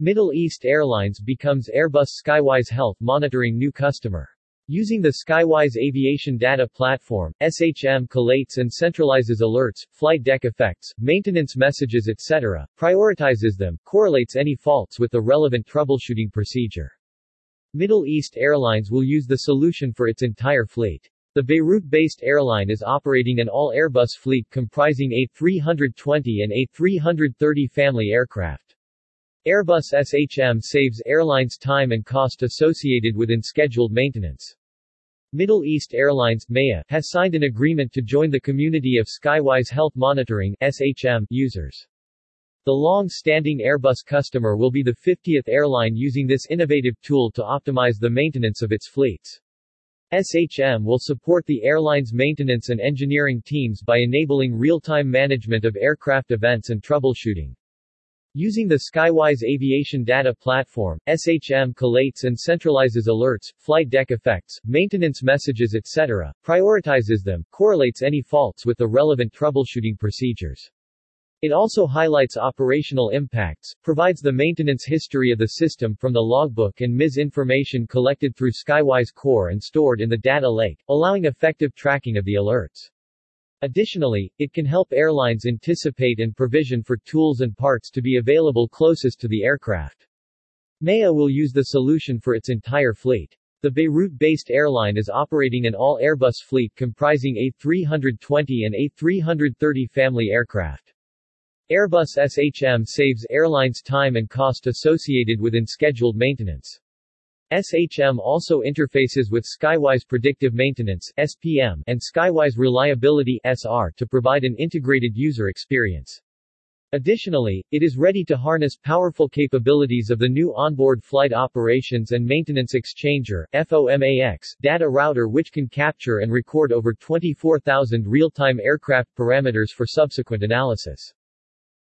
Middle East Airlines becomes Airbus Skywise Health monitoring new customer. Using the Skywise Aviation Data Platform, SHM collates and centralizes alerts, flight deck effects, maintenance messages etc., prioritizes them, correlates any faults with the relevant troubleshooting procedure. Middle East Airlines will use the solution for its entire fleet. The Beirut-based airline is operating an all-Airbus fleet comprising A320 and A330 family aircraft. Airbus SHM saves airlines time and cost associated with unscheduled maintenance. Middle East Airlines MEA, has signed an agreement to join the community of Skywise Health Monitoring SHM users. The long-standing Airbus customer will be the 50th airline using this innovative tool to optimize the maintenance of its fleets. SHM will support the airline's maintenance and engineering teams by enabling real-time management of aircraft events and troubleshooting. Using the Skywise Aviation Data Platform, SHM collates and centralizes alerts, flight deck effects, maintenance messages etc., prioritizes them, correlates any faults with the relevant troubleshooting procedures. It also highlights operational impacts, provides the maintenance history of the system from the logbook and MIS information collected through Skywise Core and stored in the data lake, allowing effective tracking of the alerts. Additionally, it can help airlines anticipate and provision for tools and parts to be available closest to the aircraft. MEA will use the solution for its entire fleet. The Beirut-based airline is operating an all-Airbus fleet comprising A320 and A330 family aircraft. Airbus SHM saves airlines time and cost associated with unscheduled maintenance. SHM also interfaces with Skywise Predictive Maintenance SPM and Skywise Reliability SR to provide an integrated user experience. Additionally, it is ready to harness powerful capabilities of the new onboard flight operations and maintenance exchanger FOMAX data router which can capture and record over 24,000 real-time aircraft parameters for subsequent analysis.